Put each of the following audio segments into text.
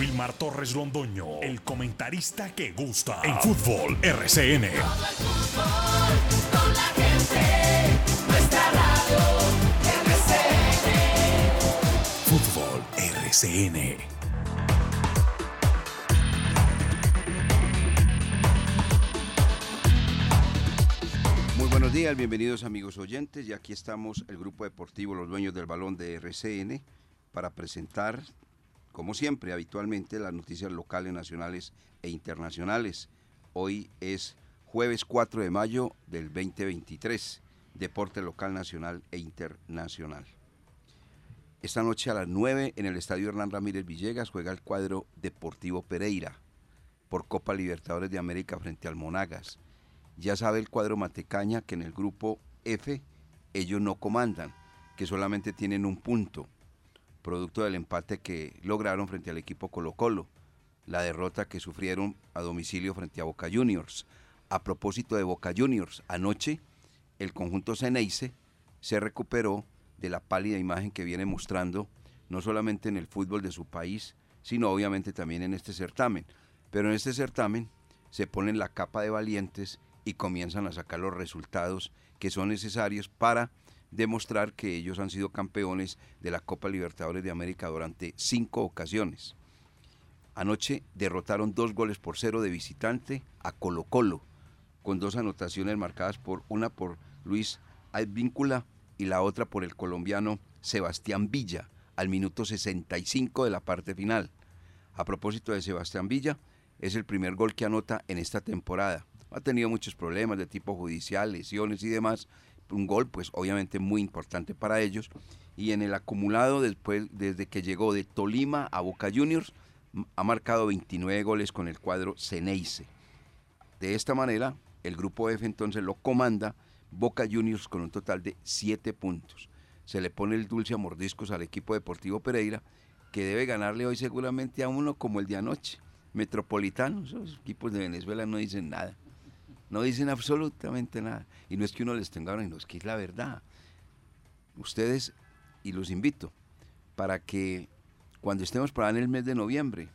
Wilmar Torres Londoño, el comentarista que gusta en fútbol RCN. Con la gente, nuestra radio, RCN. Fútbol RCN. Muy buenos días, bienvenidos amigos oyentes. Y aquí estamos el grupo deportivo Los Dueños del Balón de RCN para presentar, como siempre, habitualmente, las noticias locales, nacionales e internacionales. Hoy es jueves 4 de mayo del 2023, deporte local, nacional e internacional. Esta noche a las 9 en el Estadio Hernán Ramírez Villegas juega el cuadro Deportivo Pereira por Copa Libertadores de América frente al Monagas. Ya sabe el cuadro Matecaña que en el grupo F ellos no comandan, que solamente tienen un punto, producto del empate que lograron frente al equipo Colo Colo, la derrota que sufrieron a domicilio frente a Boca Juniors. A propósito de Boca Juniors, anoche el conjunto Ceneice se recuperó de la pálida imagen que viene mostrando no solamente en el fútbol de su país, sino obviamente también en este certamen. Pero en este certamen se ponen la capa de valientes y comienzan a sacar los resultados que son necesarios para demostrar que ellos han sido campeones de la Copa Libertadores de América durante cinco ocasiones. Anoche derrotaron dos goles por cero de visitante a Colo Colo, con dos anotaciones marcadas por una por Luis Advíncula y la otra por el colombiano Sebastián Villa al minuto 65 de la parte final. A propósito de Sebastián Villa, es el primer gol que anota en esta temporada. Ha tenido muchos problemas de tipo judicial, lesiones y demás. Un gol, pues obviamente muy importante para ellos. Y en el acumulado, después, desde que llegó de Tolima a Boca Juniors, ha marcado 29 goles con el cuadro Ceneice. De esta manera, el grupo F entonces lo comanda Boca Juniors con un total de 7 puntos. Se le pone el dulce a mordiscos al equipo deportivo Pereira, que debe ganarle hoy seguramente a uno como el de anoche. Metropolitano, esos equipos de Venezuela no dicen nada. No dicen absolutamente nada. Y no es que uno les tenga no es que es la verdad. Ustedes, y los invito, para que cuando estemos para en el mes de noviembre,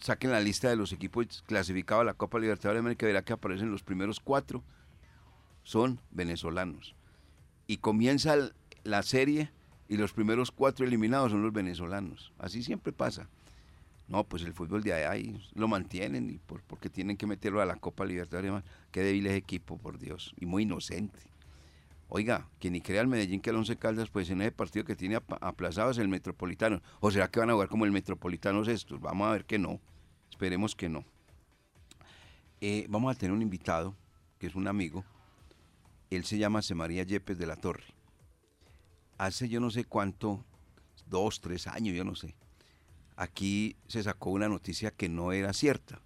saquen la lista de los equipos clasificados a la Copa Libertadores de América, verá que aparecen los primeros cuatro, son venezolanos. Y comienza la serie y los primeros cuatro eliminados son los venezolanos. Así siempre pasa. No, pues el fútbol de ahí lo mantienen y por, porque tienen que meterlo a la Copa Libertadores. y. Qué débil es equipo, por Dios, y muy inocente. Oiga, que ni crea el Medellín que el Once Caldas, pues en ese partido que tiene aplazado es el Metropolitano. ¿O será que van a jugar como el Metropolitano estos? Vamos a ver que no. Esperemos que no. Eh, vamos a tener un invitado, que es un amigo. Él se llama Semaría Yepes de la Torre. Hace yo no sé cuánto, dos, tres años, yo no sé. Aquí se sacó una noticia que no era cierta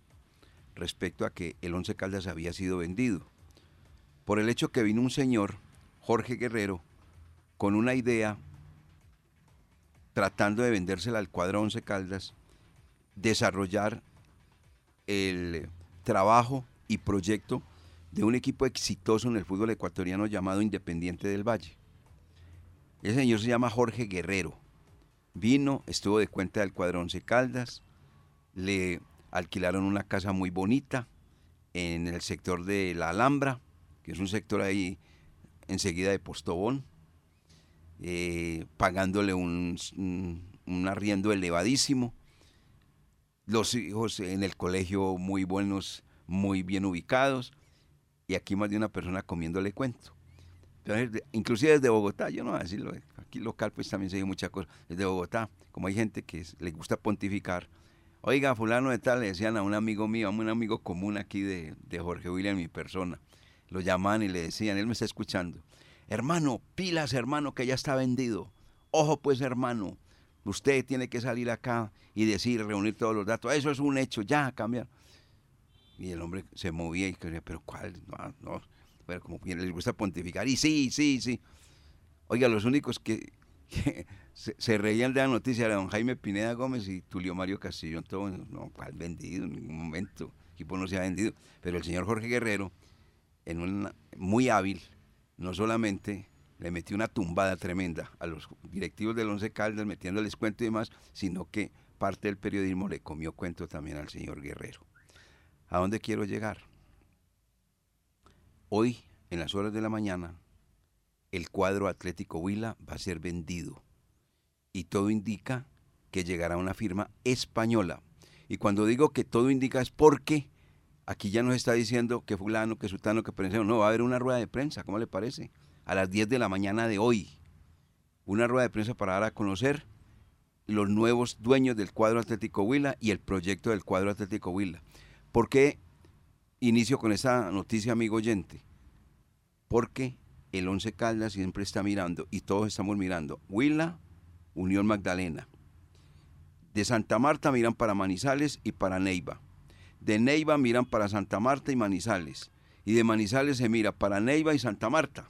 respecto a que el Once Caldas había sido vendido. Por el hecho que vino un señor, Jorge Guerrero, con una idea tratando de vendérsela al cuadro Once Caldas, desarrollar el trabajo y proyecto de un equipo exitoso en el fútbol ecuatoriano llamado Independiente del Valle. Ese señor se llama Jorge Guerrero. Vino, estuvo de cuenta del cuadro Once Caldas, le alquilaron una casa muy bonita en el sector de La Alhambra, que es un sector ahí enseguida de Postobón, eh, pagándole un, un- arriendo elevadísimo. Los hijos en el colegio muy buenos, muy bien ubicados, y aquí más de una persona comiéndole cuento. Entonces, inclusive desde Bogotá, yo no voy a decirlo, eh, aquí local pues también se dice muchas cosas, desde Bogotá, como hay gente que es- le gusta pontificar, oiga, fulano de tal, le decían a un amigo mío, a un amigo común aquí de, de Jorge William, mi persona, lo llamaban y le decían, él me está escuchando, hermano, pilas hermano, que ya está vendido, ojo pues hermano, usted tiene que salir acá y decir, reunir todos los datos, eso es un hecho, ya, cambiar. Y el hombre se movía y decía, pero ¿cuál? No, no. Pero como que les gusta pontificar. Y sí, sí, sí. Oiga, los únicos que, se, reían de la noticia eran don Jaime Pineda Gómez y Tulio Mario Castillo. Todo, no, ¿cuál vendido? En ningún momento. El equipo no se ha vendido. Pero el señor Jorge Guerrero, en una, muy hábil, no solamente le metió una tumbada tremenda a los directivos del Once Caldas metiéndoles cuento y demás, sino que parte del periodismo le comió cuento también al señor Guerrero. ¿A dónde quiero llegar? Hoy, en las horas de la mañana, el cuadro Atlético Huila va a ser vendido. Y todo indica que llegará una firma española. Y cuando digo que todo indica es porque aquí ya nos está diciendo que fulano, que sultano, que prensa. No, va a haber una rueda de prensa, ¿cómo le parece? A las 10 de la mañana de hoy. Una rueda de prensa para dar a conocer los nuevos dueños del cuadro Atlético Huila y el proyecto del cuadro Atlético Huila. ¿Por qué inicio con esa noticia, amigo oyente? Porque el Once Caldas siempre está mirando, y todos estamos mirando, Huila, Unión Magdalena. De Santa Marta miran para Manizales y para Neiva. De Neiva miran para Santa Marta y Manizales. Y de Manizales se mira para Neiva y Santa Marta.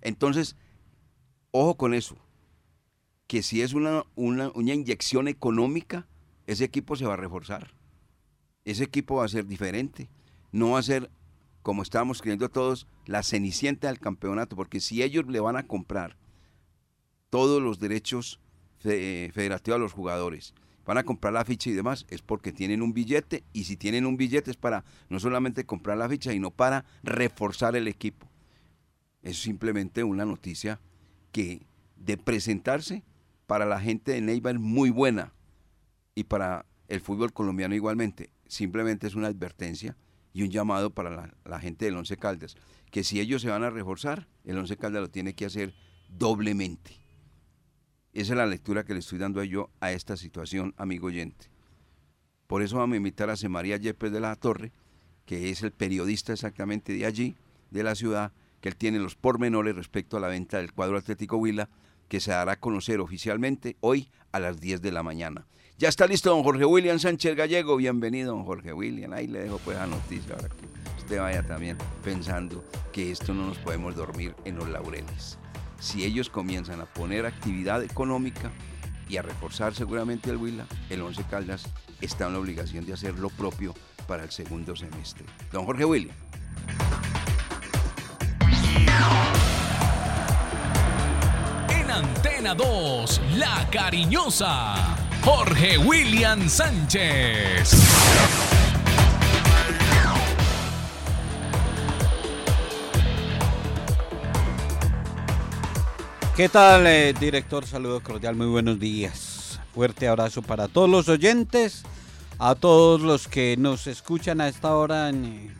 Entonces, ojo con eso, que si es una, una, una inyección económica, ese equipo se va a reforzar. Ese equipo va a ser diferente. No va a ser como estábamos creyendo todos, la cenicienta del campeonato, porque si ellos le van a comprar todos los derechos federativos a los jugadores, van a comprar la ficha y demás, es porque tienen un billete, y si tienen un billete es para no solamente comprar la ficha, sino para reforzar el equipo. Es simplemente una noticia que de presentarse para la gente de Neiva es muy buena y para el fútbol colombiano igualmente. Simplemente es una advertencia y un llamado para la, gente del Once Caldas, que si ellos se van a reforzar, el Once Caldas lo tiene que hacer doblemente. Esa es la lectura que le estoy dando yo a esta situación, amigo oyente. Por eso vamos a invitar a C. María Yepes de la Torre, que es el periodista exactamente de allí, de la ciudad, que él tiene los pormenores respecto a la venta del cuadro Atlético Huila, que se dará a conocer oficialmente hoy a las 10 de la mañana. Ya está listo don Jorge William Sánchez Gallego. Bienvenido, don Jorge William. Ahí le dejo pues la noticia para que usted vaya también pensando que esto no nos podemos dormir en los laureles. Si ellos comienzan a poner actividad económica y a reforzar seguramente el Huila, el Once Caldas está en la obligación de hacer lo propio para el segundo semestre. Don Jorge William. En Antena 2, La Cariñosa Jorge William Sánchez. ¿Qué tal, eh, director? Saludo cordial, muy buenos días. Fuerte abrazo para todos los oyentes, a todos los que nos escuchan a esta hora en,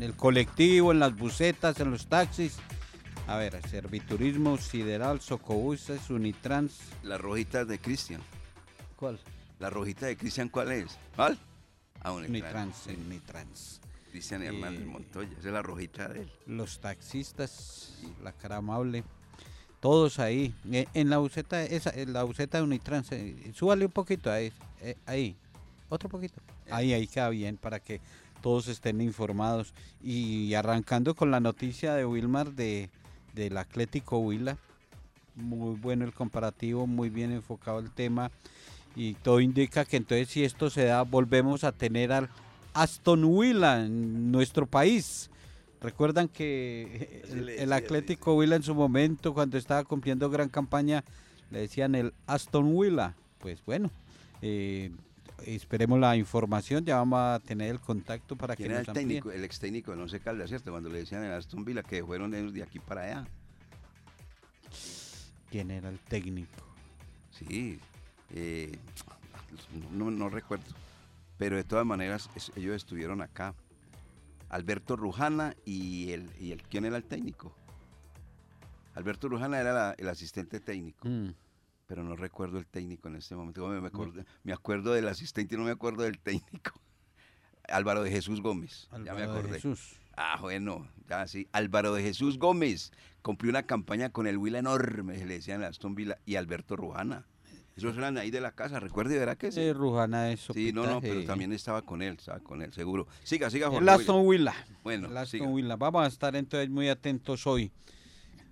el colectivo, en las bucetas, en los taxis. A ver, Serviturismo, Sideral, Socobuses, Unitrans. Las rojitas de Cristian. ¿Cuál? La rojita de Cristian, ¿cuál es? ¿Cuál? Ah, Unitrans, Unitrans. Cristian Hernández Montoya, esa es la rojita de él. Los taxistas, la cara amable, todos ahí. Eh, en la buceta, esa, en la buceta de Unitrans, eh, súbale un poquito ahí, eh, ahí, otro poquito. Ahí, ahí queda bien para que todos estén informados. Y arrancando con la noticia de Wilmar de, del Atlético Huila, muy bueno el comparativo, muy bien enfocado el tema y todo indica que entonces si esto se da volvemos a tener al Aston Villa en nuestro país. Recuerdan que el, Atlético Villa en su momento cuando estaba cumpliendo gran campaña le decían el Aston Villa. Pues bueno, eh, esperemos la información, ya vamos a tener el contacto para que nos el técnico, el ex técnico de Once Caldas, ¿cierto? Cuando le decían el Aston Villa que fueron de aquí para allá. ¿Quién era el técnico? Sí, eh, no, recuerdo, pero de todas maneras ellos estuvieron acá. Alberto Rujana y el, y el ¿quién era el técnico? Alberto Rujana era el asistente técnico, mm. pero no recuerdo el técnico en este momento. Me, me, acuerdo, del asistente y no me acuerdo del técnico. Álvaro de Jesús Gómez, ya me acordé. Ah, bueno, ya sí. Álvaro de Jesús Gómez cumplió una campaña con el Huila enorme, se le decían Aston Villa, y Alberto Rujana. Esos eran ahí de la casa, recuerde, ¿verdad que sí? Sí, Rujana eso. Sí, no, no, pero también estaba con él, estaba con él, seguro. Siga, siga, Jorge. El Aston Villa. Bueno, el Aston Villa. Vamos a estar entonces muy atentos hoy.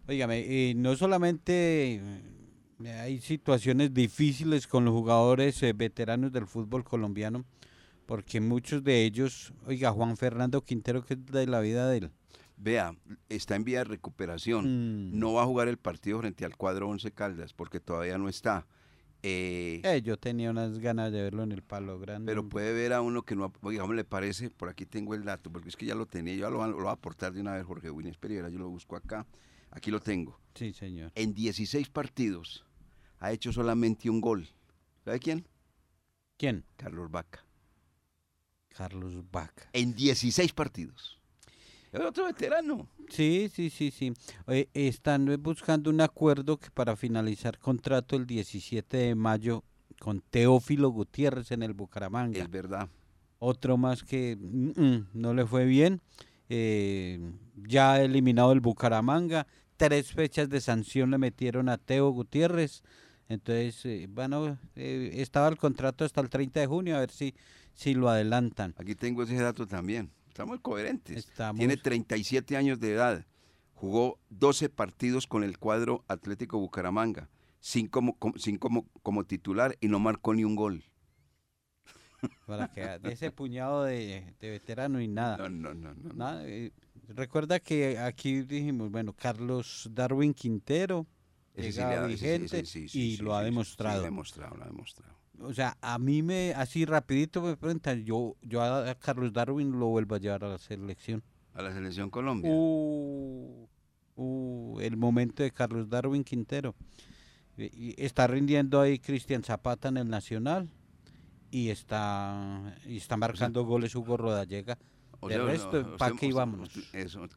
Óigame, eh, no solamente eh, hay situaciones difíciles con los jugadores eh, veteranos del fútbol colombiano, porque muchos de ellos, oiga, Juan Fernando Quintero, que es de la vida de él. Vea, está en vía de recuperación. Mm. No va a jugar el partido frente al cuadro Once Caldas porque todavía no está. Eh, Eh, yo tenía unas ganas de verlo en el palo grande. pero puede ver a uno que no, digamos, le parece, por aquí tengo el dato, porque es que ya lo tenía, yo lo, lo voy a aportar de una vez, Jorge Williams Pereira, yo lo busco acá, aquí lo tengo. Sí, señor. En 16 partidos ha hecho solamente un gol. ¿Sabe quién? ¿Quién? Carlos Vaca. Carlos Vaca. En 16 partidos. Es otro veterano. Sí, sí, sí, sí. Eh, están buscando un acuerdo que para finalizar contrato el 17 de mayo con Teófilo Gutiérrez en el Bucaramanga. Es verdad. Otro más que mm, mm, no le fue bien. eh, ya eliminado el Bucaramanga. Tres fechas de sanción le metieron a Teo Gutiérrez. Entonces, eh, bueno, eh, estaba el contrato hasta el 30 de junio, a ver si, si lo adelantan. Aquí tengo ese dato también. Estamos coherentes. Estamos- Tiene 37 años de edad. Jugó 12 partidos con el cuadro Atlético Bucaramanga. Cinco como, cinco como, como titular y no marcó ni un gol. Para que de ese puñado de, de veterano y nada. No, no, no. no. Nada, eh, recuerda que aquí dijimos, bueno, Carlos Darwin Quintero Ese sí llega le ha- ese sí, vigente y lo ha demostrado. Lo ha demostrado, lo ha demostrado. O sea, a mí me, así rapidito me preguntan, yo, yo a, Carlos Darwin lo vuelvo a llevar a la selección. A la selección Colombia. Uh, uh, el momento de Carlos Darwin Quintero. Y- está rindiendo ahí Cristian Zapata en el Nacional y está, y está marcando goles Hugo Rodallega. de resto, no, ¿pa' usted- qué íbamos?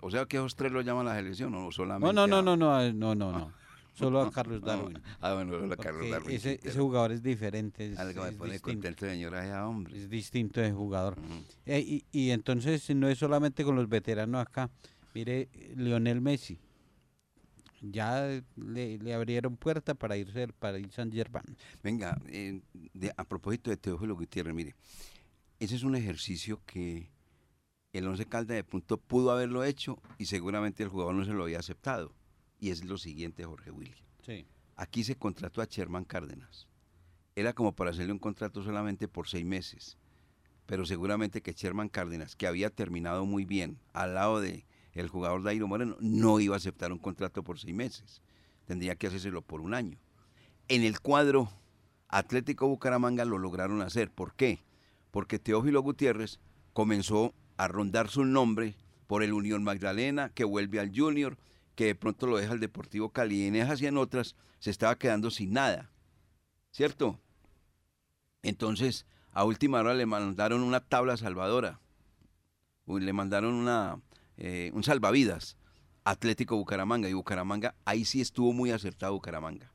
o sea que esos tres lo llaman a la selección o solamente. No, no, no, no, no, no, no, no. Solo a Carlos. Darwin. Ah, bueno, a Carlos Darwin. ese, ese jugador es diferente. Es, Algo me es pone distinto, contento, señora, ya, hombre. es distinto de jugador. Eh, y, y entonces no es solamente con los veteranos acá. Mire, Lionel Messi. Ya le, le abrieron puerta para irse al Paris Saint Germain. Venga, eh, de- a propósito de Teófilo Gutiérrez, mire, ese es un ejercicio que el Once Caldas de punto pudo haberlo hecho y seguramente el jugador no se lo había aceptado. Y es lo siguiente, Jorge William. Sí. Aquí se contrató a Sherman Cárdenas. Era como para hacerle un contrato solamente por seis meses. Pero seguramente que Sherman Cárdenas, que había terminado muy bien al lado de el jugador Dairo Moreno, no iba a aceptar un contrato por seis meses. Tendría que hacérselo por un año. En el cuadro Atlético Bucaramanga lo lograron hacer. ¿Por qué? Porque Teófilo Gutiérrez comenzó a rondar su nombre por el Unión Magdalena, que vuelve al Junior, que de pronto lo deja el Deportivo Cali. Y en y en otras se estaba quedando sin nada. ¿Cierto? Entonces, a última hora le mandaron una tabla salvadora. Le mandaron una, eh, un salvavidas. Atlético Bucaramanga. Y Bucaramanga, ahí sí estuvo muy acertado Bucaramanga.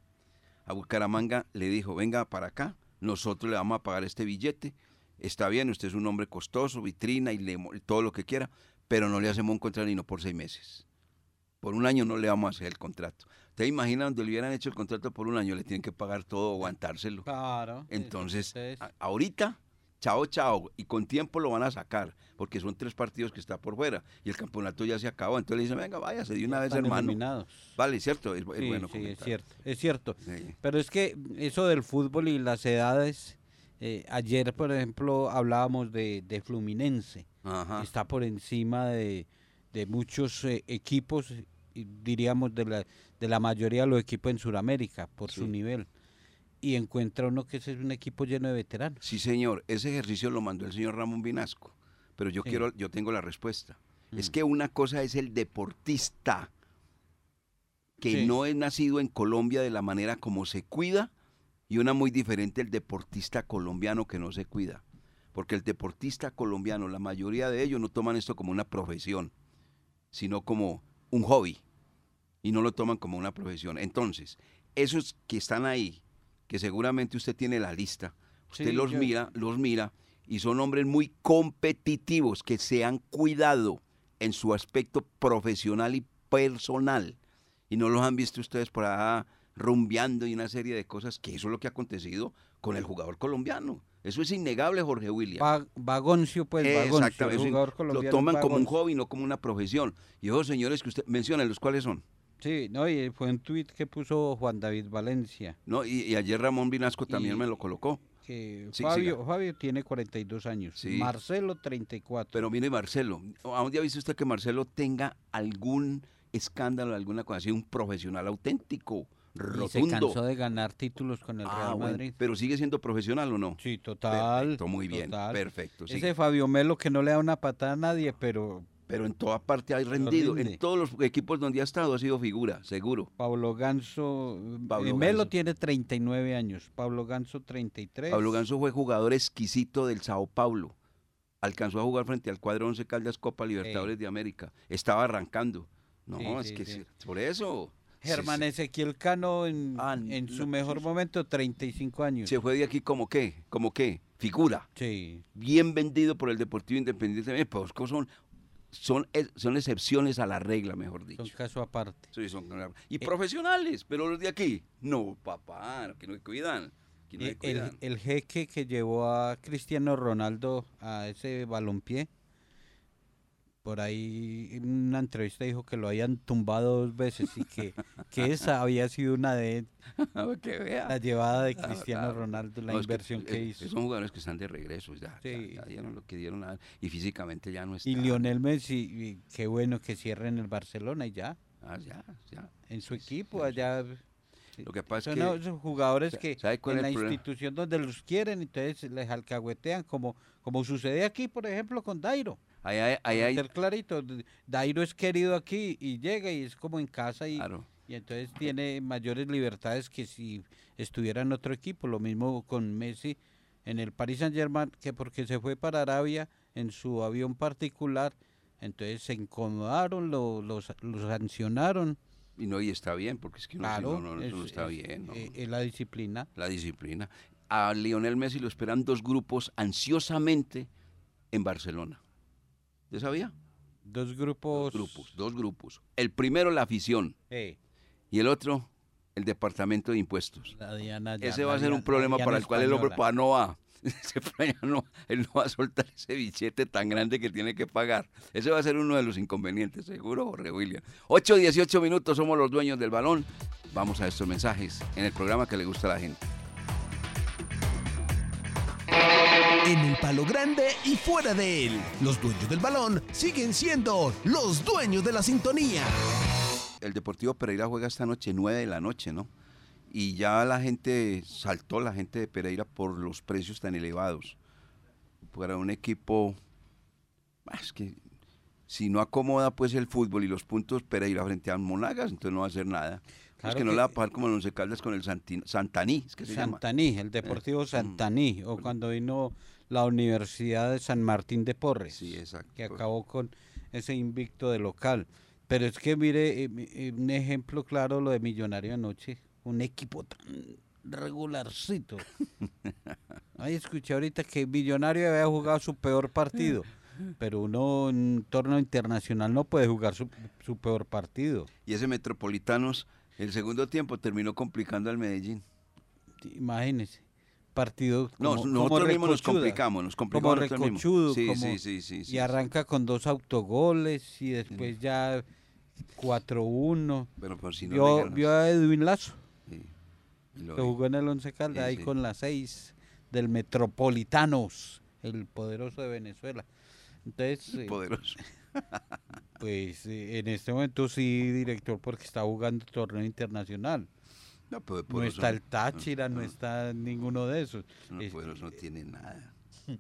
A Bucaramanga le dijo, venga para acá, nosotros le vamos a pagar este billete. Está bien, usted es un hombre costoso, vitrina y le todo lo que quiera, pero no le hacemos un contrato ni no por seis meses. Por un año no le vamos a hacer el contrato. ¿Usted imagina donde le hubieran hecho el contrato por un año? Le tienen que pagar todo, aguantárselo. Claro. Entonces, a- ahorita, chao, chao, y con tiempo lo van a sacar, porque son tres partidos que está por fuera, y el campeonato ya se acabó. Entonces le dicen, venga, váyase de una vez, están hermano. eliminados. Vale, cierto, es, es Sí, bueno sí, es cierto, es cierto. Sí. Pero es que eso del fútbol y las edades, eh, ayer por ejemplo hablábamos de, de Fluminense, Ajá. está por encima de, de muchos eh, equipos, diríamos de la, de la mayoría de los equipos en Sudamérica, por su nivel. Y encuentra uno que ese es un equipo lleno de veteranos. Sí, señor, ese ejercicio lo mandó el señor Ramón Vinasco, pero yo Sí. quiero, yo tengo la respuesta. Es Mm. que una cosa es el deportista que Sí. no es nacido en Colombia de la manera como se cuida y una muy diferente el deportista colombiano que no se cuida. Porque el deportista colombiano, la mayoría de ellos no toman esto como una profesión, sino como un hobby y no lo toman como una profesión. Entonces, esos que están ahí, que seguramente usted tiene la lista, usted Sí, los yo- mira, los mira y son hombres muy competitivos que se han cuidado en su aspecto profesional y personal y no los han visto ustedes por allá rumbeando y una serie de cosas que eso es lo que ha acontecido con el jugador colombiano. Eso es innegable, Jorge William. Va- Vagoncio, pues, Vagoncio, el lo toman como un hobby, no como una profesión. Y esos señores que usted menciona, ¿los cuáles son? Sí, no, y fue un tuit que puso Juan David Valencia. ¿No? Y, y ayer Ramón Vinasco también Y- me lo colocó. Sí, Fabio. Fabio tiene 42 años, Sí. Marcelo 34. Pero mire, Marcelo, ¿a dónde ha visto usted que Marcelo tenga algún escándalo, alguna cosa así? Un profesional auténtico, y se rotundo. cansó de ganar títulos con el Ah, Real bueno, Madrid. pero sigue siendo profesional o no? Sí, total. Perfecto, muy bien, total. perfecto. Ese Fabio Melo que no le da una patada a nadie, pero Pero en toda parte ha rendido. En todos los equipos donde ha estado ha sido figura, seguro. Pablo Ganso, Pablo eh, Melo Ganso. tiene 39 años, Pablo Ganso 33. Pablo Ganso fue jugador exquisito del Sao Paulo. Alcanzó a jugar frente al cuadro 11 Caldas Copa Libertadores de América. Estaba arrancando. No, Sí, es sí, que sí, por eso. Germán se, Ezequiel Cano en, Ah, en su mejor sí. momento, 35 años. se fue de aquí como qué, como qué, figura. Sí, Bien vendido por el Deportivo Independiente. Eh, pues, son, son, ex- son excepciones a la regla, mejor dicho. son caso aparte. Sí, son- y Eh, profesionales, pero los de aquí, no, papá, que no se cuidan. Que no Eh, El, cuidan. el jeque que llevó a Cristiano Ronaldo a ese balompié, por ahí en una entrevista dijo que lo habían tumbado dos veces y que, que esa había sido una de la llevada de Cristiano claro. Ronaldo, la No, es que, inversión que, hizo. Son jugadores que están de regreso, ya, ya- Sí. ya dieron lo que dieron nada, y físicamente ya no están. Y Lionel Messi, qué bueno que cierre en el Barcelona y ya, Ah, ya, ya. en su equipo allá. Lo que pasa Son es que esos jugadores que ¿sabe cuál en la problema? institución donde los quieren, entonces les alcahuetean, como, como sucede aquí, por ejemplo, con Dairo. Ahí hay, ahí hay- Ser clarito, Dairo es querido aquí y llega y es como en casa y, claro, y entonces tiene mayores libertades que si estuviera en otro equipo. Lo mismo con Messi en el Paris Saint Germain, que porque se fue para Arabia en su avión particular, entonces se incomodaron, lo, lo lo sancionaron. y no, y está bien, porque es que no, Claro, no, está es- bien, eh, es la disciplina. la disciplina. A Lionel Messi lo esperan dos grupos ansiosamente en Barcelona. ¿Ya sabía? Dos grupos. Dos grupos, dos grupos. El primero la afición Eh, y el otro el departamento de impuestos. la Diana Ese la va a ser un problema para el cual el hombre no va. No, él no va a soltar ese billete tan grande que tiene que pagar. Ese va a ser uno de los inconvenientes, seguro, Jorge William. 8, 18 minutos, somos los dueños del balón. Vamos a estos mensajes en el programa que le gusta a la gente. En el palo grande y fuera de él, los dueños del balón siguen siendo los dueños de la sintonía. El Deportivo Pereira juega esta noche, 9 de la noche, ¿no? Y ya la gente saltó, la gente de Pereira, por los precios tan elevados. Para un equipo, ah, es que si no acomoda pues el fútbol y los puntos Pereira frente a Monagas, entonces no va a hacer nada. es Claro que no le va a pasar como el Once Caldas con el Santaní, es que se llama. Santaní, el Deportivo Santaní, o cuando vino la Universidad de San Martín de Porres, Sí, exacto. que acabó con ese invicto de local. Pero es que mire, eh, eh, un ejemplo claro lo de Millonario anoche, un equipo tan regularcito. Ay, escuché ahorita que Millonario había jugado su peor partido, pero uno en un torneo internacional no puede jugar su, su peor partido. Y ese Metropolitanos, el segundo tiempo terminó complicando al Medellín. Imagínese, partido No, como- nosotros como mismos nos complicamos, nos complicamos como recochudo, Sí, como- sí, sí, sí, sí, y arranca con dos autogoles y después ya 4-1. Pero por si no le vio, vio a Edwin Lazo, Sí, y lo que vi. jugó en el Once Caldas, ahí con las 6 del Metropolitanos, el poderoso de Venezuela. Entonces, eh, poderoso. pues eh, en este momento sí, director, porque está jugando torneo internacional. No, pero No poderoso está el Táchira, no está ninguno de esos. no, Es- poderoso no tiene nada.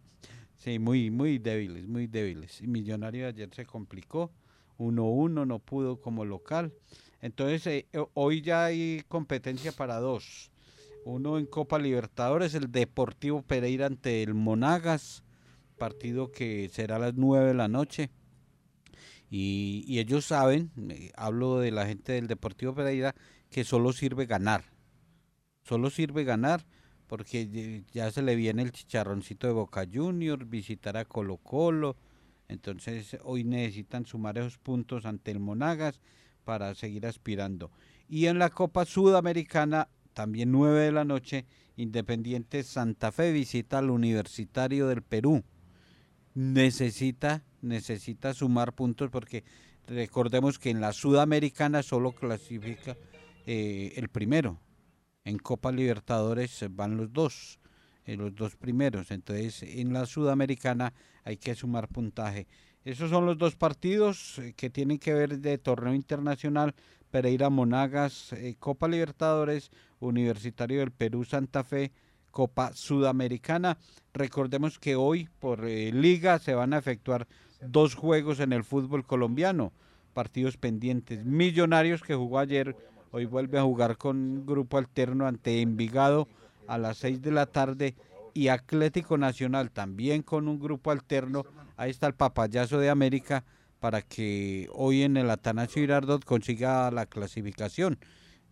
Sí, muy, muy débiles, muy débiles. Y Millonario ayer se complicó, 1-1, no pudo como local. Entonces, eh, eh, hoy ya hay competencia para dos. Uno en Copa Libertadores, el Deportivo Pereira ante el Monagas, partido que será a las 9 de la noche. Y, y ellos saben, eh, hablo de la gente del Deportivo Pereira, que solo sirve ganar. Solo sirve ganar porque ya se le viene el chicharroncito de Boca Juniors, visitar a Colo Colo, entonces hoy necesitan sumar esos puntos ante el Monagas para seguir aspirando. Y en la Copa Sudamericana, también 9 de la noche, Independiente Santa Fe visita al Universitario del Perú. Necesita, necesita sumar puntos porque recordemos que en la Sudamericana solo clasifica eh, el primero. En Copa Libertadores van los dos. eh, los dos primeros. Entonces, en la Sudamericana hay que sumar puntaje. Esos son los dos partidos eh, que tienen que ver de torneo internacional. Pereira Monagas, Copa Libertadores, Universitario del Perú Santa Fe, Copa Sudamericana. Recordemos que hoy por liga se van a efectuar dos juegos en el fútbol colombiano, partidos pendientes. Millonarios que jugó ayer, hoy vuelve a jugar con grupo alterno ante Envigado a las 6 de la tarde y Atlético Nacional también con un grupo alterno. Ahí está el papayazo de América para que hoy en el Atanasio Girardot consiga la clasificación.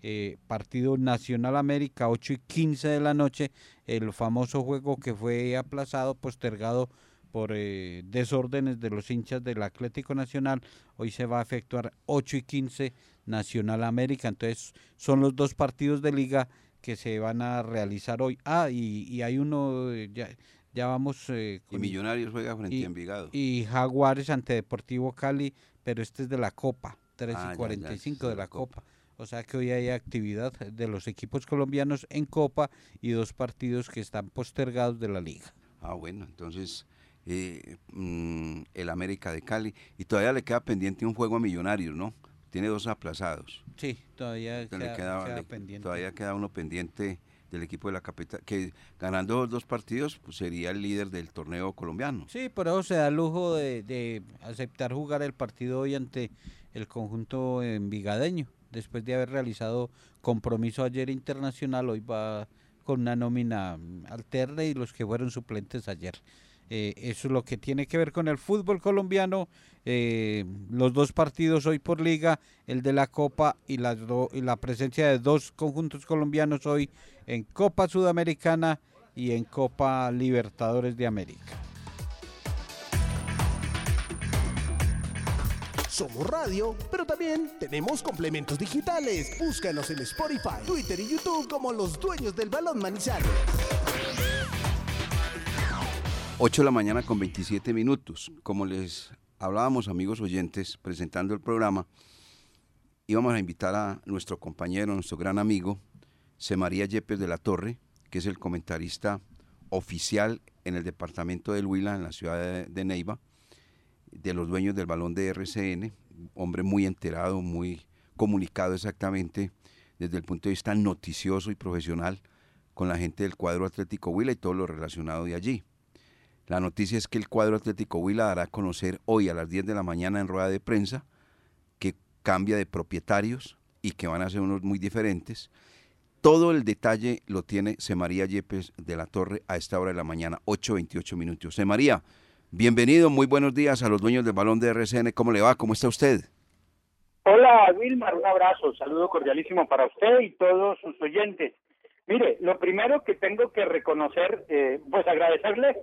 Eh, partido Nacional América 8 y 15 de la noche, el famoso juego que fue aplazado, postergado por eh, desórdenes de los hinchas del Atlético Nacional. Hoy se va a efectuar 8 y 15 Nacional América. Entonces son los dos partidos de liga que se van a realizar hoy. Ah, y, hay uno, eh, ya, ya vamos... Eh, y Millonarios juega frente a Envigado. Y Jaguares ante Deportivo Cali, pero este es de la Copa, 3 y 45 ah, de la Copa. O sea que hoy hay actividad de los equipos colombianos en Copa y dos partidos que están postergados de la liga. Ah, bueno, entonces eh, mm, el América de Cali. Y todavía le queda pendiente un juego a Millonarios, ¿no? Tiene dos aplazados. Sí, todavía queda, pendiente. Todavía queda uno pendiente del equipo de la capital, que ganando los dos partidos pues sería el líder del torneo colombiano. Sí, por eso se da el lujo de, aceptar jugar el partido hoy ante el conjunto envigadeño. Después de haber realizado compromiso ayer internacional, hoy va con una nómina alterna y los que fueron suplentes ayer. Eh, eso es lo que tiene que ver con el fútbol colombiano. Eh, los dos partidos hoy por liga, el de la Copa y, las y la presencia de dos conjuntos colombianos hoy en Copa Sudamericana y en Copa Libertadores de América. Somos radio, pero también tenemos complementos digitales. Búscanos en Spotify, Twitter y YouTube como los dueños del balón Manizales. 8 de la mañana con 27 minutos. Como les hablábamos, amigos oyentes, presentando el programa, íbamos a invitar a nuestro compañero, nuestro gran amigo, C. María Yepes de la Torre, que es el comentarista oficial en el departamento del Huila, en la ciudad de, Neiva, de los dueños del balón de RCN, hombre muy enterado, muy comunicado exactamente desde el punto de vista noticioso y profesional con la gente del cuadro Atlético Huila y todo lo relacionado de allí. La noticia es que el cuadro Atlético Huila dará a conocer hoy a las 10 de la mañana en rueda de prensa que cambia de propietarios y que van a ser unos muy diferentes. Todo el detalle lo tiene C. María Yepes de la Torre a esta hora de la mañana, 8.28 minutos. C. María, bienvenido, muy buenos días a los dueños del balón de RCN. ¿Cómo le va? ¿Cómo está usted? Hola, Wilmar, un abrazo, saludo cordialísimo para usted y todos sus oyentes. Mire, lo primero que tengo que reconocer, eh, pues agradecerle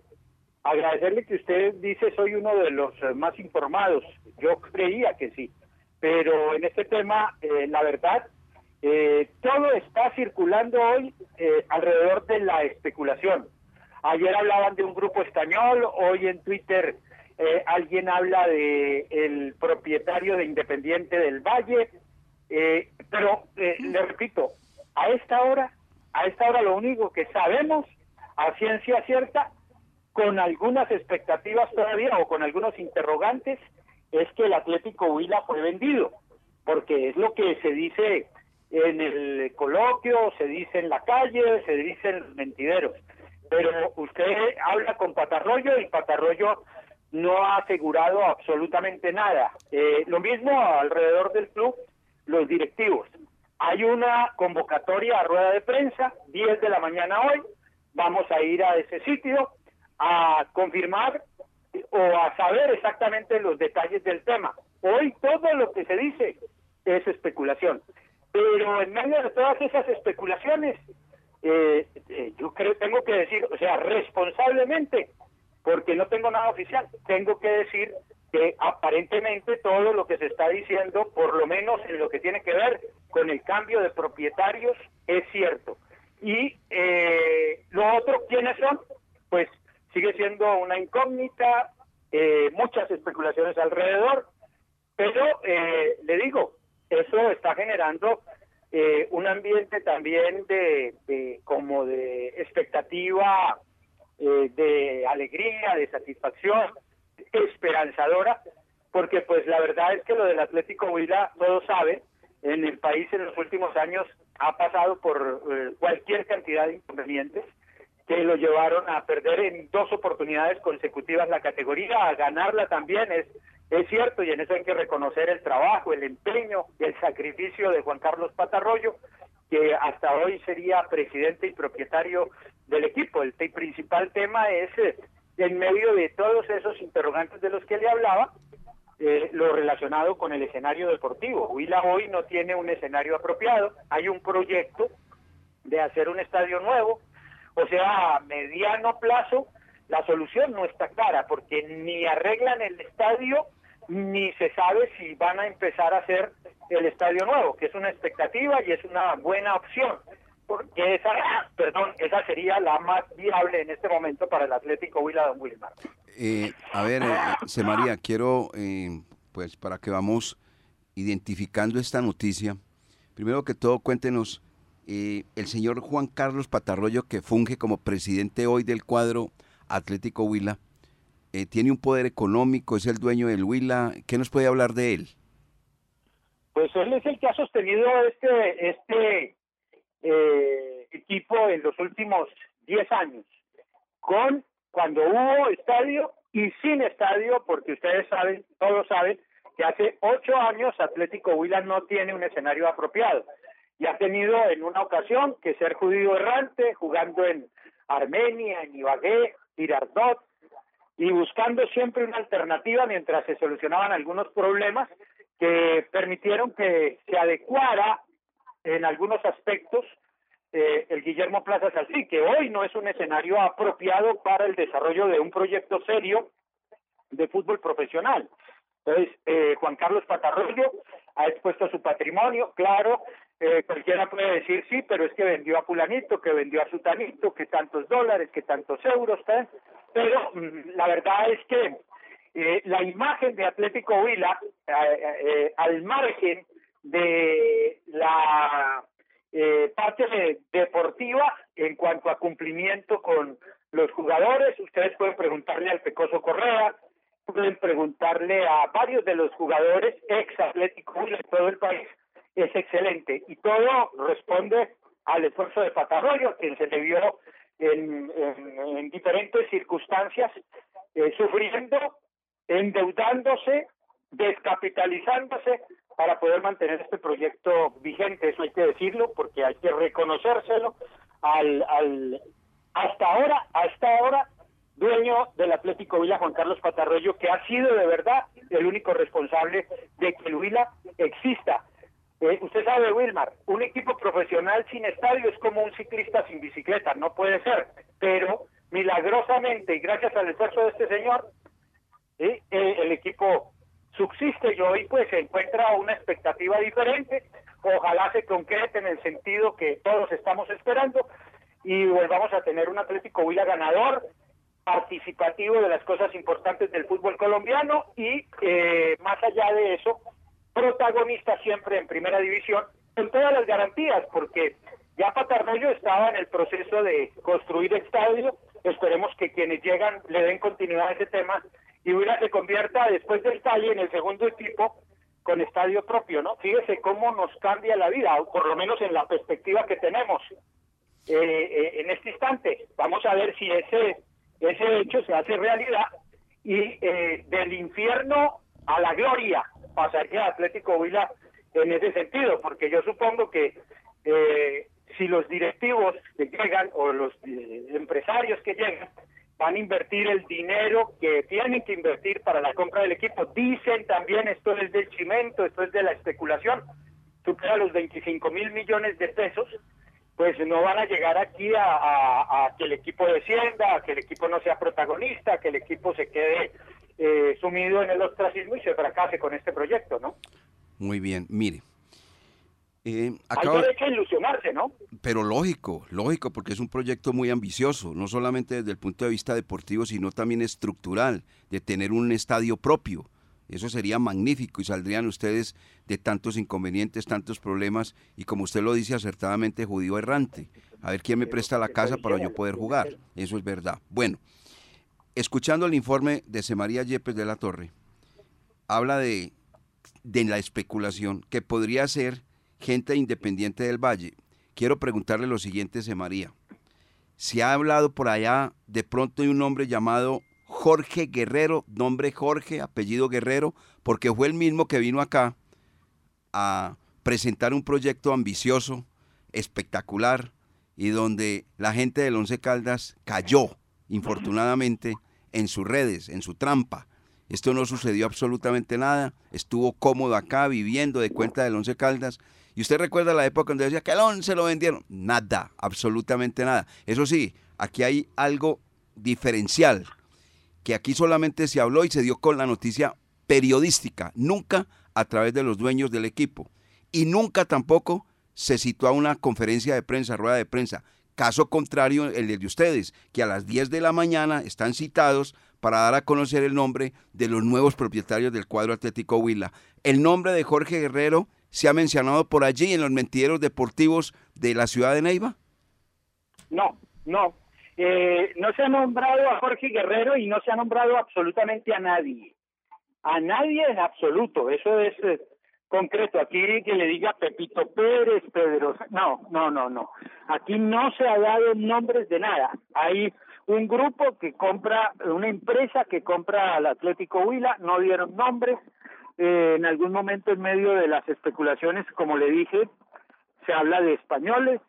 agradecerle que usted dice soy uno de los eh, más informados. Yo creía que sí, pero en este tema, eh, la verdad, eh, todo está circulando hoy alrededor de la especulación. Ayer hablaban de un grupo español, hoy en Twitter alguien habla de el propietario de Independiente del Valle, pero le repito, a esta hora, a esta hora lo único que sabemos a ciencia cierta con algunas expectativas todavía o con algunos interrogantes es que el Atlético Huila fue vendido, porque es lo que se dice en el coloquio, se dice en la calle, se dice en los mentideros. Pero usted habla con Patarroyo y Patarroyo no ha asegurado absolutamente nada. Eh, lo mismo alrededor del club, los directivos. Hay una convocatoria a rueda de prensa, 10 de la mañana hoy, vamos a ir a ese sitio, a confirmar o a saber exactamente los detalles del tema. Hoy todo lo que se dice es especulación. Pero en medio de todas esas especulaciones, eh, eh, yo creo, tengo que decir, o sea, responsablemente, porque no tengo nada oficial, tengo que decir que aparentemente todo lo que se está diciendo, por lo menos en lo que tiene que ver con el cambio de propietarios, es cierto. Y eh, lo otro, ¿quiénes son? Pues sigue siendo una incógnita, eh, muchas especulaciones alrededor, pero eh, le digo, eso está generando eh, un ambiente también de, como de expectativa, eh, de alegría, de satisfacción, esperanzadora, porque pues la verdad es que lo del Atlético Huila, todos saben, en el país en los últimos años ha pasado por eh, cualquier cantidad de inconvenientes que lo llevaron a perder en dos oportunidades consecutivas la categoría, a ganarla también, es, es cierto, y en eso hay que reconocer el trabajo, el empeño, el sacrificio de Juan Carlos Patarroyo, que hasta hoy sería presidente y propietario del equipo. El, principal tema es, eh, en medio de todos esos interrogantes de los que le hablaba, eh, lo relacionado con el escenario deportivo. Huila hoy no tiene un escenario apropiado, hay un proyecto de hacer un estadio nuevo, o sea, a mediano plazo la solución no está clara porque ni arreglan el estadio ni se sabe si van a empezar a hacer el estadio nuevo, que es una expectativa y es una buena opción, porque esa, perdón, esa sería la más viable en este momento para el Atlético Huila Don Wilmar. Eh, a ver, eh, María, quiero, eh, pues para que vamos identificando esta noticia, primero que todo cuéntenos, eh, el señor Juan Carlos Patarroyo, que funge como presidente hoy del cuadro Atlético Huila, eh, tiene un poder económico, es el dueño del Huila, ¿qué nos puede hablar de él? Pues él es el que ha sostenido este, este eh, equipo en los últimos 10 años, con cuando hubo estadio y sin estadio, porque ustedes saben, todos saben, que hace ocho años Atlético Huila no tiene un escenario apropiado y ha tenido en una ocasión que ser judío errante, jugando en Armenia, en Ibagué, Girardot, y buscando siempre una alternativa mientras se solucionaban algunos problemas que permitieron que se adecuara en algunos aspectos eh, el Guillermo Plaza Salcí, que hoy no es un escenario apropiado para el desarrollo de un proyecto serio de fútbol profesional. Entonces, eh, Juan Carlos Patarroyo ha expuesto su patrimonio, claro, eh, cualquiera puede decir sí, pero es que vendió a fulanito, que vendió a sutanito, que tantos dólares, que tantos euros, ¿eh? pero mm, la verdad es que eh, la imagen de Atlético Huila, eh, al margen de la parte deportiva en cuanto a cumplimiento con los jugadores, ustedes pueden preguntarle al Pecoso Correa, pueden preguntarle a varios de los jugadores ex Atlético Huila de todo el país, es excelente y todo responde al esfuerzo de Patarroyo, quien se le vio en, en, diferentes circunstancias eh, sufriendo, endeudándose, descapitalizándose para poder mantener este proyecto vigente, eso hay que decirlo, porque hay que reconocérselo al, al hasta ahora, hasta ahora dueño del Atlético Vila, Juan Carlos Patarroyo, que ha sido de verdad el único responsable de que el Vila exista. Eh, usted sabe, Wilmar, un equipo profesional sin estadio es como un ciclista sin bicicleta, no puede ser, pero milagrosamente y gracias al esfuerzo de este señor, eh, el equipo subsiste y hoy pues se encuentra una expectativa diferente, ojalá se concrete en el sentido que todos estamos esperando. Y volvamos a tener un Atlético Huila ganador, participativo de las cosas importantes del fútbol colombiano y eh, más allá de eso, protagonista siempre en primera división con todas las garantías, porque ya Patarroyo estaba en el proceso de construir estadio, esperemos que quienes llegan le den continuidad a ese tema y Huila se convierta después del talle en el segundo equipo con estadio propio, ¿no? Fíjese cómo nos cambia la vida, o por lo menos en la perspectiva que tenemos eh, eh, en este instante. Vamos a ver si ese, ese hecho se hace realidad y eh, del infierno a la gloria pasaría Atlético Huila en ese sentido, porque yo supongo que eh, si los directivos que llegan o los eh, empresarios que llegan van a invertir el dinero que tienen que invertir para la compra del equipo, dicen también esto es del cimento, esto es de la especulación, supera los 25 mil millones de pesos, pues no van a llegar aquí a, a, que el equipo descienda, a que el equipo no sea protagonista, a que el equipo se quede eh, sumido en el ostracismo y se fracase con este proyecto, ¿no? Muy bien, mire. Eh. Hay que ilusionarse, ¿no? Pero lógico, lógico, porque es un proyecto muy ambicioso, no solamente desde el punto de vista deportivo, sino también estructural, de tener un estadio propio. Eso sería magnífico y saldrían ustedes de tantos inconvenientes, tantos problemas y como usted lo dice acertadamente, judío errante. A ver quién me presta la casa para yo poder jugar. Eso es verdad. Bueno, escuchando el informe de Semaría Yepes de la Torre, habla de, de la especulación que podría ser gente independiente del Valle. Quiero preguntarle lo siguiente, Semaría. Se ha hablado por allá de pronto de un hombre llamado Jorge Guerrero, nombre Jorge, apellido Guerrero, porque fue el mismo que vino acá a presentar un proyecto ambicioso, espectacular, y donde la gente del Once Caldas cayó, infortunadamente, en sus redes, en su trampa. Esto no sucedió absolutamente nada, estuvo cómodo acá, viviendo de cuenta del Once Caldas. Y usted recuerda la época donde decía que el Once lo vendieron. Nada, absolutamente nada. Eso sí, aquí hay algo diferencial que aquí solamente se habló y se dio con la noticia periodística, nunca a través de los dueños del equipo. Y nunca tampoco se citó a una conferencia de prensa, rueda de prensa. Caso contrario, el de ustedes, que a las 10 de la mañana están citados para dar a conocer el nombre de los nuevos propietarios del cuadro Atlético Huila. El nombre de Jorge Guerrero se ha mencionado por allí en los mentideros deportivos de la ciudad de Neiva. No, no, eh, no se ha nombrado a Jorge Guerrero y no se ha nombrado absolutamente a nadie. A nadie en absoluto. Eso es eh, concreto. Aquí que le diga Pepito Pérez, Pedro. No, no, no, no. Aquí no se ha dado nombres de nada. Hay un grupo que compra, una empresa que compra al Atlético Huila, no dieron nombres. Eh, en algún momento en medio de las especulaciones, como le dije, se habla de españoles,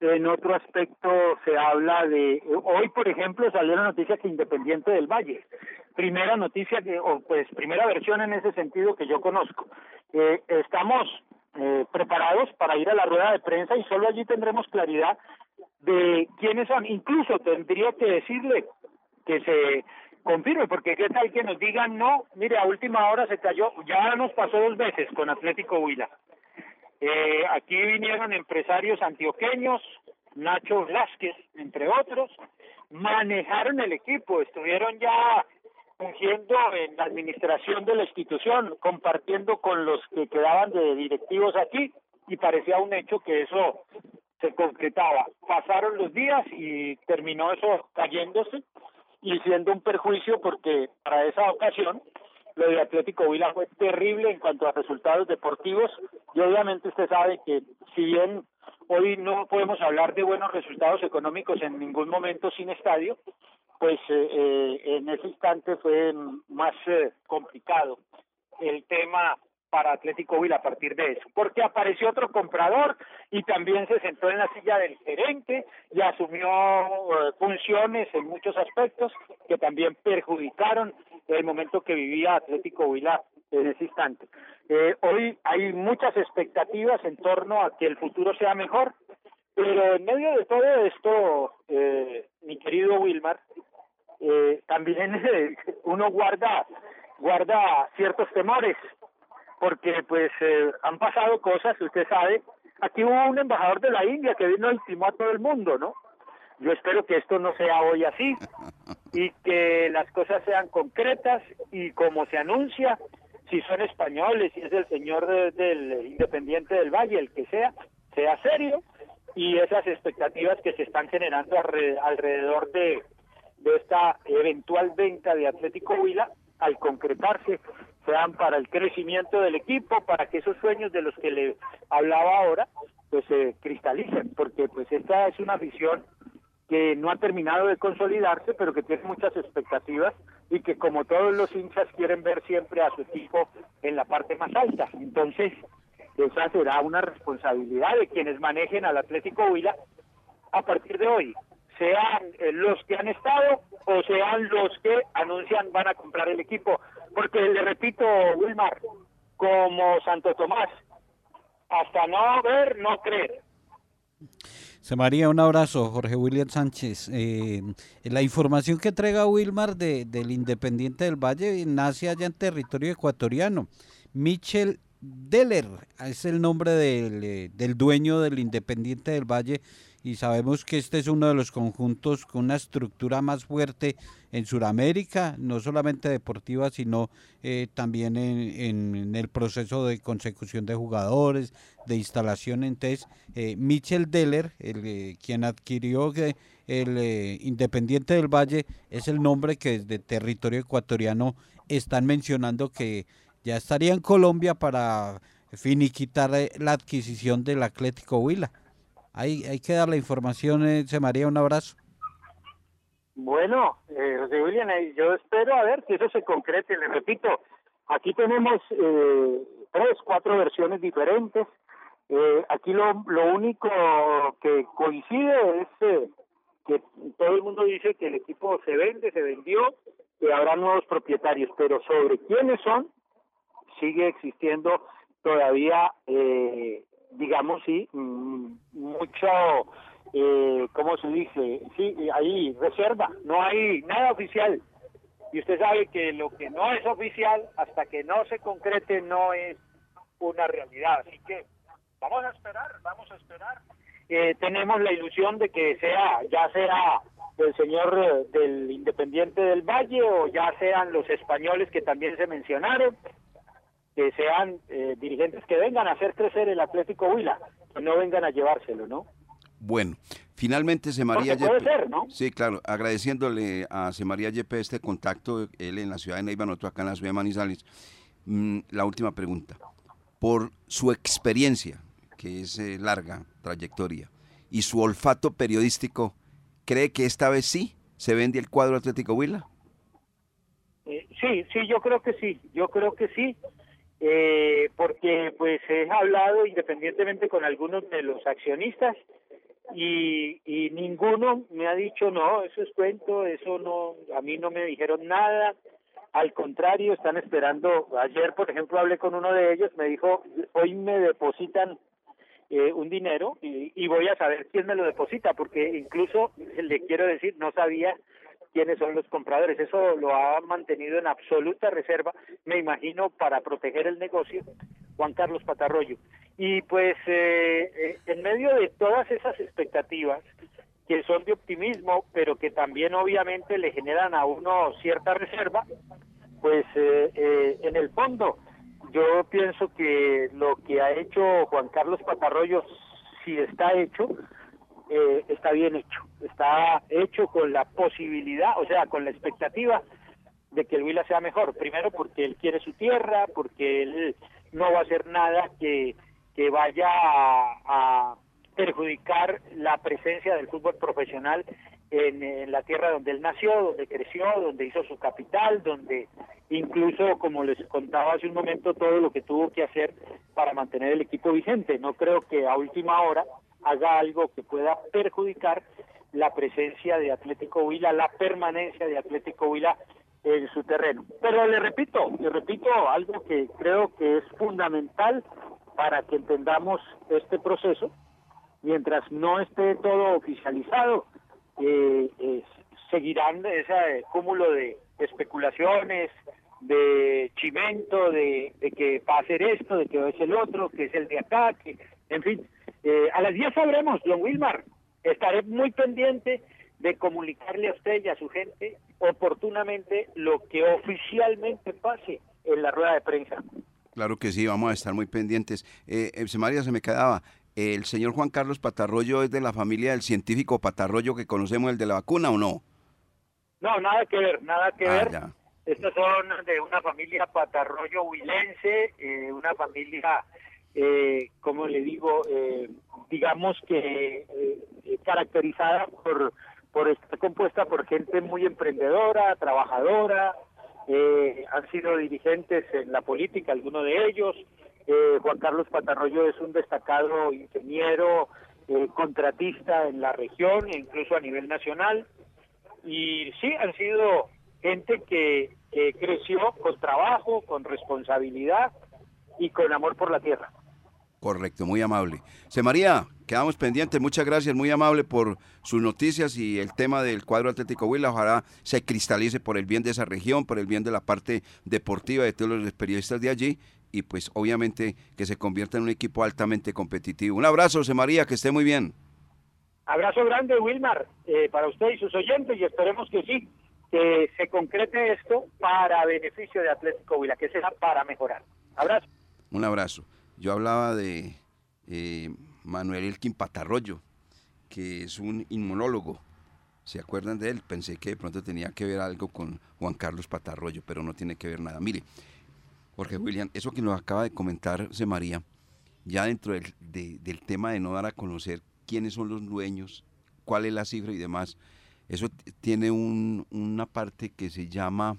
en otro aspecto se habla de, hoy por ejemplo salió la noticia que Independiente del Valle, primera noticia que, o pues primera versión en ese sentido que yo conozco. Eh, estamos eh, preparados para ir a la rueda de prensa y solo allí tendremos claridad de quiénes son. Incluso tendría que decirle que se confirme, porque qué tal que nos digan no, mire, a última hora se cayó, ya nos pasó dos veces con Atlético Huila. Eh, aquí vinieron empresarios antioqueños, Nacho Velázquez, entre otros, manejaron el equipo, estuvieron ya fungiendo en la administración de la institución, compartiendo con los que quedaban de directivos aquí y parecía un hecho que eso se concretaba. Pasaron los días y terminó eso cayéndose y siendo un perjuicio porque para esa ocasión lo de Atlético Vila fue terrible en cuanto a resultados deportivos y obviamente usted sabe que si bien hoy no podemos hablar de buenos resultados económicos en ningún momento sin estadio, pues eh, eh en ese instante fue más eh, complicado el tema para Atlético Vila a partir de eso, porque apareció otro comprador y también se sentó en la silla del gerente y asumió eh, funciones en muchos aspectos que también perjudicaron el momento que vivía Atlético Vila en ese instante. Eh, hoy hay muchas expectativas en torno a que el futuro sea mejor, pero en medio de todo esto, eh, mi querido Wilmar, eh, también uno guarda guarda ciertos temores porque pues eh, han pasado cosas, usted sabe, aquí hubo un embajador de la India que vino y timó a todo el mundo, ¿no? Yo espero que esto no sea hoy así y que las cosas sean concretas y como se anuncia, si son españoles, si es el señor del Independiente del Valle, el que sea, sea serio y esas expectativas que se están generando alrededor de, esta eventual venta de Atlético Huila, al concretarse, sean para el crecimiento del equipo, para que esos sueños de los que le hablaba ahora, pues se cristalicen, porque pues esta es una visión que no ha terminado de consolidarse, pero que tiene muchas expectativas y que como todos los hinchas quieren ver siempre a su equipo en la parte más alta. Entonces, esa será una responsabilidad de quienes manejen al Atlético Huila a partir de hoy, sean eh, los que han estado o sean los que anuncian van a comprar el equipo. Porque le repito, Wilmar, como Santo Tomás, hasta no ver, no creer. Se María, un abrazo, Jorge William Sánchez. Eh, la información que entrega Wilmar de, del Independiente del Valle nace allá en territorio ecuatoriano. Michel Deller es el nombre del, eh, del dueño del Independiente del Valle y sabemos que este es uno de los conjuntos con una estructura más fuerte en Sudamérica, no solamente deportiva, sino eh, también en, el proceso de consecución de jugadores, de instalación. Entonces, eh, Michel Deller, el, eh, quien adquirió el Independiente del Valle, es el nombre que desde territorio ecuatoriano están mencionando que ya estaría en Colombia para finiquitar la adquisición del Atlético Huila. Hay, hay que dar la información, eh, Se María, un abrazo. Bueno, eh, José William, eh, yo espero a ver si eso se concrete. Le repito, aquí tenemos eh, tres, cuatro versiones diferentes. Eh, aquí lo, lo único que coincide es que todo el mundo dice que el equipo se vende, se vendió, que habrá nuevos propietarios, pero sobre quiénes son sigue existiendo todavía eh, digamos, sí, mm, mucho, eh, ¿cómo se dice? Sí, ahí reserva, no hay nada oficial. Y usted sabe que lo que no es oficial, hasta que no se concrete, no es una realidad. Así que vamos a esperar, vamos a esperar. Eh, tenemos la ilusión de que sea, ya sea el señor eh, del Independiente del Valle o ya sean los españoles que también se mencionaron, que sean eh, dirigentes que vengan a hacer crecer el Atlético Huila, que no vengan a llevárselo, ¿no? Bueno, finalmente se María puede ser, ¿no? Sí, claro, agradeciéndole a Se María Yepe este contacto, él en la ciudad de Neiva, nosotros acá en la ciudad de Manizales. Mm, la última pregunta. Por su experiencia, que es eh, larga trayectoria, y su olfato periodístico, ¿cree que esta vez sí se vende el cuadro Atlético Huila? Eh, sí, sí, yo creo que sí, yo creo que sí eh, porque pues he hablado independientemente con algunos de los accionistas y, y ninguno me ha dicho no, eso es cuento, eso no, a mí no me dijeron nada, al contrario, están esperando, ayer por ejemplo hablé con uno de ellos, me dijo, hoy me depositan eh, un dinero y, y voy a saber quién me lo deposita, porque incluso le quiero decir, no sabía quiénes son los compradores. Eso lo ha mantenido en absoluta reserva, me imagino, para proteger el negocio, Juan Carlos Patarroyo. Y pues eh, eh, en medio de todas esas expectativas, que son de optimismo, pero que también obviamente le generan a uno cierta reserva, pues eh, en el fondo yo pienso que lo que ha hecho Juan Carlos Patarroyo, si está hecho, eh, está bien hecho, está hecho con la posibilidad, o sea, con la expectativa de que el Huila sea mejor. Primero porque él quiere su tierra, porque él no va a hacer nada que, que vaya a, perjudicar la presencia del fútbol profesional en, en, la tierra donde él nació, donde creció, donde hizo su capital, donde incluso, como les contaba hace un momento, todo lo que tuvo que hacer para mantener el equipo vigente. No creo que a última hora haga algo que pueda perjudicar la presencia de Atlético Huila, la permanencia de Atlético Huila en su terreno. Pero le repito, le repito algo que creo que es fundamental para que entendamos este proceso. Mientras no esté todo oficializado, eh, seguirán ese cúmulo de especulaciones, de chimento, de, de, que va a hacer esto, de que es el otro, que es el de acá, que, en fin, eh, a las 10 sabremos, don Wilmar. Estaré muy pendiente de comunicarle a usted y a su gente oportunamente lo que oficialmente pase en la rueda de prensa. Claro que sí, vamos a estar muy pendientes. Eh, eh María, se me quedaba. ¿El señor Juan Carlos Patarroyo es de la familia del científico Patarroyo que conocemos, el de la vacuna o no? No, nada que ver, nada que ah, ver. Estos son de una familia Patarroyo huilense, eh, una familia eh, como le digo, eh, digamos que eh, caracterizada por, por estar compuesta por gente muy emprendedora, trabajadora, eh, han sido dirigentes en la política, algunos de ellos. Juan Carlos Patarroyo es un destacado ingeniero, contratista en la región e incluso a nivel nacional. Y sí, han sido gente que, que creció con trabajo, con responsabilidad y con amor por la tierra. Correcto, muy amable. Se María, quedamos pendientes. Muchas gracias, muy amable por sus noticias y el tema del cuadro Atlético Huila. Ojalá se cristalice por el bien de esa región, por el bien de la parte deportiva de todos los periodistas de allí y pues obviamente que se convierta en un equipo altamente competitivo. Un abrazo, Se María, que esté muy bien. Abrazo grande, Wilmar, eh, para usted y sus oyentes y esperemos que sí, que se concrete esto para beneficio de Atlético Huila, que sea para mejorar. Abrazo. Un abrazo. Yo hablaba de eh, Manuel Elkin Patarroyo, que es un inmunólogo. ¿Se acuerdan de él? Pensé que de pronto tenía que ver algo con Juan Carlos Patarroyo, pero no tiene que ver nada. Mire, Jorge William, eso que nos acaba de comentar Se María, ya dentro del, de- del tema de no dar a conocer quiénes son los dueños, cuál es la cifra y demás, eso tiene un- una parte que se llama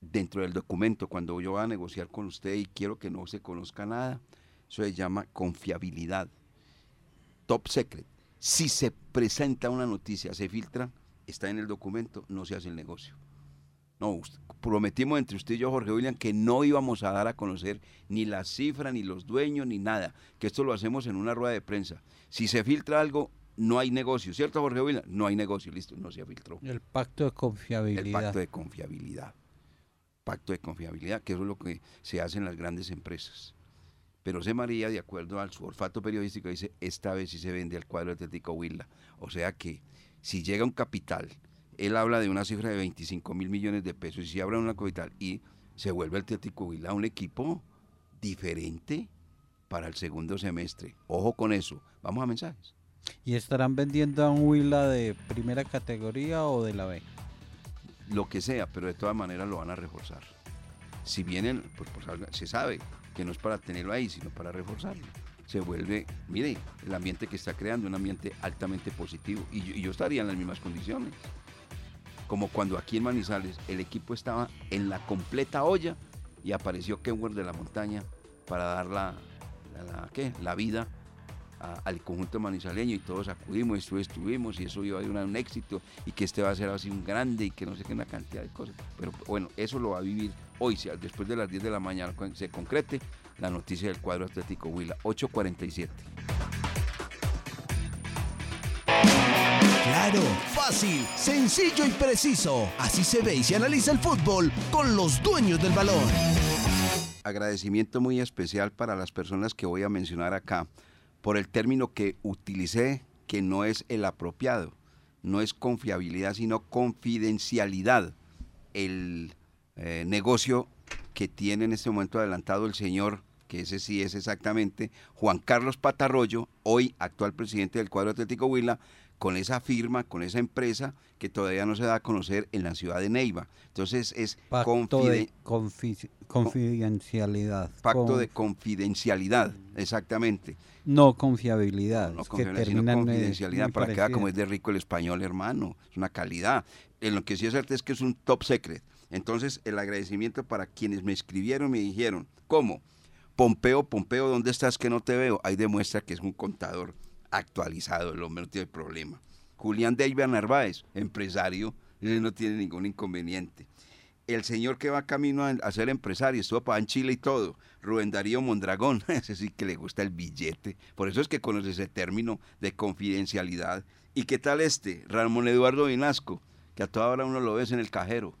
dentro del documento, cuando yo voy a negociar con usted y quiero que no se conozca nada, eso se llama confiabilidad. Top secret. Si se presenta una noticia, se filtra, está en el documento, no se hace el negocio. No, prometimos entre usted y yo, Jorge William, que no íbamos a dar a conocer ni la cifra, ni los dueños, ni nada, que esto lo hacemos en una rueda de prensa. Si se filtra algo, no hay negocio, ¿cierto, Jorge William? No hay negocio, listo, no se filtró. El pacto de El confiabilidad. pacto de confiabilidad. Pacto de confiabilidad, que eso es lo que se hace en las grandes empresas. Pero José María, de acuerdo a su olfato periodístico, dice, esta vez sí se vende al cuadro Atlético Huila. O sea que si llega un capital, él habla de una cifra de 25 mil millones de pesos, y si habla una capital y se vuelve el Atlético Huila un equipo diferente para el segundo semestre. Ojo con eso. Vamos a mensajes. ¿Y estarán vendiendo a un Huila de primera categoría o de la B? Lo que sea, pero de todas maneras lo van a reforzar. Si vienen, pues, pues, se sabe que no es para tenerlo ahí, sino para reforzarlo. Se vuelve, mire, el ambiente que está creando, un ambiente altamente positivo. Y yo, estaría en las mismas condiciones. Como cuando aquí en Manizales el equipo estaba en la completa olla y apareció Kenworth de la montaña para dar ¿qué? la vida a- al conjunto manizaleño y todos acudimos, estu- estuvimos y eso iba a ser un éxito y que este va a ser así un grande y que no sé qué, una cantidad de cosas. Pero bueno, eso lo va a vivir hoy, después de las 10 de la mañana se concrete la noticia del cuadro Atlético Huila, 847. Claro, fácil, sencillo y preciso. Así se ve y se analiza el fútbol con los dueños del balón. agradecimiento muy especial para las personas que voy a mencionar acá por el término que utilicé, que no es el apropiado, no es confiabilidad, sino confidencialidad. El eh, negocio que tiene en este momento adelantado el señor, que ese sí es exactamente Juan Carlos Patarroyo, hoy actual presidente del cuadro Atlético Huila, con esa firma, con esa empresa que todavía no se da a conocer en la ciudad de Neiva. Entonces es Pacto de confi- confidencialidad. Pacto de confidencialidad, exactamente. No confiabilidad. No que confidencialidad, sino eh, confidencialidad para que vea como es de rico el español, hermano. Es una calidad. En lo que sí es cierto es que es un top secret. Entonces, el agradecimiento para quienes me escribieron, me dijeron, ¿cómo? Pompeo, Pompeo, ¿dónde estás que no te veo? Ahí demuestra que es un contador actualizado, el hombre no tiene problema. Julián David Narváez, empresario, él no tiene ningún inconveniente. El señor que va camino a, a ser empresario, estuvo para en Chile y todo, Rubén Darío Mondragón, ese sí que le gusta el billete, por eso es que conoce ese término de confidencialidad. ¿Y qué tal este? Ramón Eduardo Vinasco, que a toda hora uno lo ves en el cajero.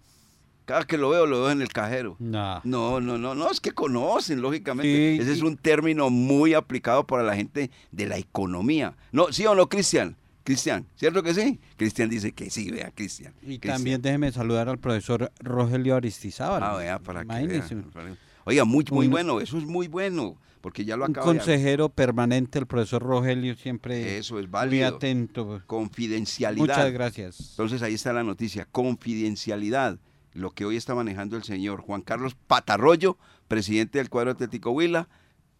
Cada que lo veo, lo veo en el cajero. Nah. No, no, no, no, es que conocen, lógicamente. Sí, Ese es un término muy aplicado para la gente de la economía. No, ¿sí o no, Cristian? Cristian, ¿cierto que sí? Cristian dice que sí, vea, Cristian. Y también déjeme saludar al profesor Rogelio Aristizábal. Ah, vea, para que Imagínese, vea. Oiga, muy, muy Un- bueno, eso es muy bueno, porque ya lo Un acabo de... consejero permanente, el profesor Rogelio, siempre Eso es muy válido. atento. Confidencialidad. Muchas gracias. Entonces ahí está la noticia, confidencialidad, lo que hoy está manejando el señor Juan Carlos Patarroyo, presidente del cuadro Atlético Huila,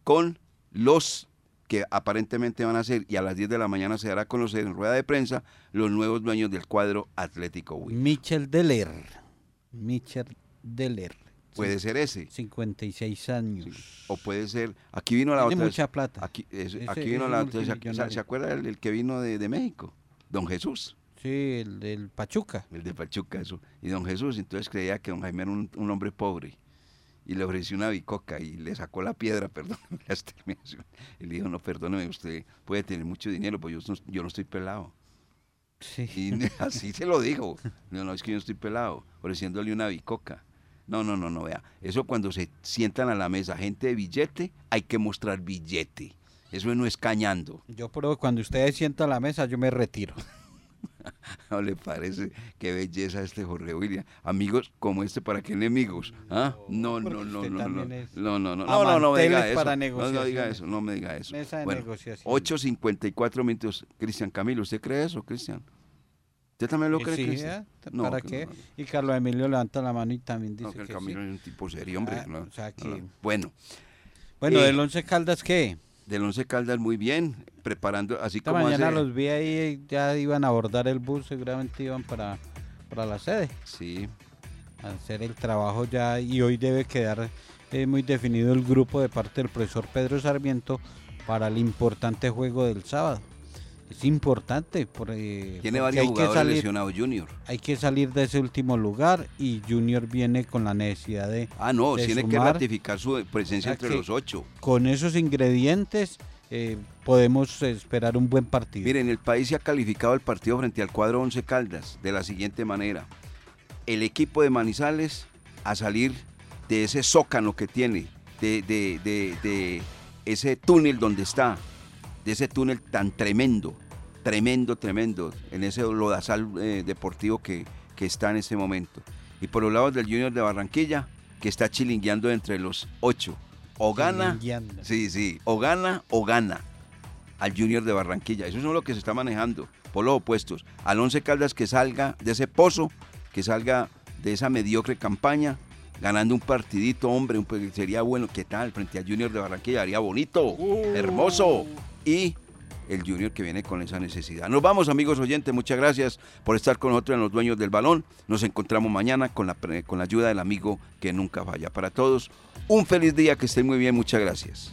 con los que aparentemente van a ser, y a las 10 de la mañana se dará a conocer en rueda de prensa, los nuevos dueños del cuadro Atlético Huila. Michel Deller. Michel Deller. Puede ser ese, 56 años. o puede ser, aquí vino la Tiene otra... mucha plata. Aquí, es- Ese- aquí ese vino la otra, ¿se, se acuerda el, el que vino de, de México? Don Jesús. Sí, el del Pachuca. el de Pachuca, eso. Y don Jesús, entonces creía que don Jaime era un, un hombre pobre. Y le ofreció una bicoca y le sacó la piedra, perdón, la exterminación. Y le dijo, no, perdóneme, usted puede tener mucho dinero, pues yo no, yo no estoy pelado. Sí. Y así se lo dijo. No, no, es que yo no estoy pelado, ofreciéndole una bicoca. No, no, no, no, vea. Eso cuando se sientan a la mesa gente de billete, hay que mostrar billete. Eso no es cañando. Yo pero cuando ustedes sientan a la mesa, yo me retiro. ¿No le parece qué belleza este Jorge William? Amigos como este, ¿para qué enemigos? ¿Ah? No, no, no, no, no, no, no, no, no, no, no, no me diga eso. No, no diga eso, no me diga eso. Mesa de Bueno, negociación. 8.54 minutos. Cristian Camilo, ¿usted cree eso, Cristian? ¿Usted también lo cree, sí, Cristian? ¿eh? No, ¿Para qué? no, no. Y Carlos Emilio levanta la mano y también dice que el Camilo sí. es un tipo serio, hombre. Ah, o sea que- Bueno, Bueno, Eh, del Once Caldas, ¿qué? Del Once Caldas muy bien, preparando, así Esta como mañana hace- los vi ahí, ya iban a abordar el bus, seguramente iban para, para la sede, Sí, a hacer el trabajo ya y hoy debe quedar eh, muy definido el grupo de parte del profesor Pedro Sarmiento para el importante juego del sábado. Es importante porque, tiene varios hay que jugadores salir, lesionados, Junior. hay que salir de ese último lugar y Junior viene con la necesidad de Ah, no, de tiene que ratificar su presencia O sea entre los ocho. con esos ingredientes eh, podemos esperar un buen partido. Miren, el país se ha calificado el partido frente al cuadro Once Caldas de la siguiente manera. El equipo de Manizales a salir de ese zócano que tiene, de, de- de- de ese túnel donde está, de ese túnel tan tremendo, tremendo, tremendo, en ese lodazal eh, deportivo que, que está en este momento. Y por los lados del Junior de Barranquilla, que está chilingueando entre los ocho. O gana, sí, sí, o gana o gana al Junior de Barranquilla. Eso es lo que se está manejando por los opuestos. Al Once Caldas que salga de ese pozo, que salga de esa mediocre campaña, ganando un partidito, hombre, un, pues, sería bueno. ¿Qué tal? Frente al Junior de Barranquilla, haría bonito, hermoso. Y el Junior que viene con esa necesidad. Nos vamos, amigos oyentes. Muchas gracias por estar con nosotros en los dueños del balón. Nos encontramos mañana con la, con la ayuda del amigo que nunca falla. Para todos, un feliz día, que estén muy bien. Muchas gracias.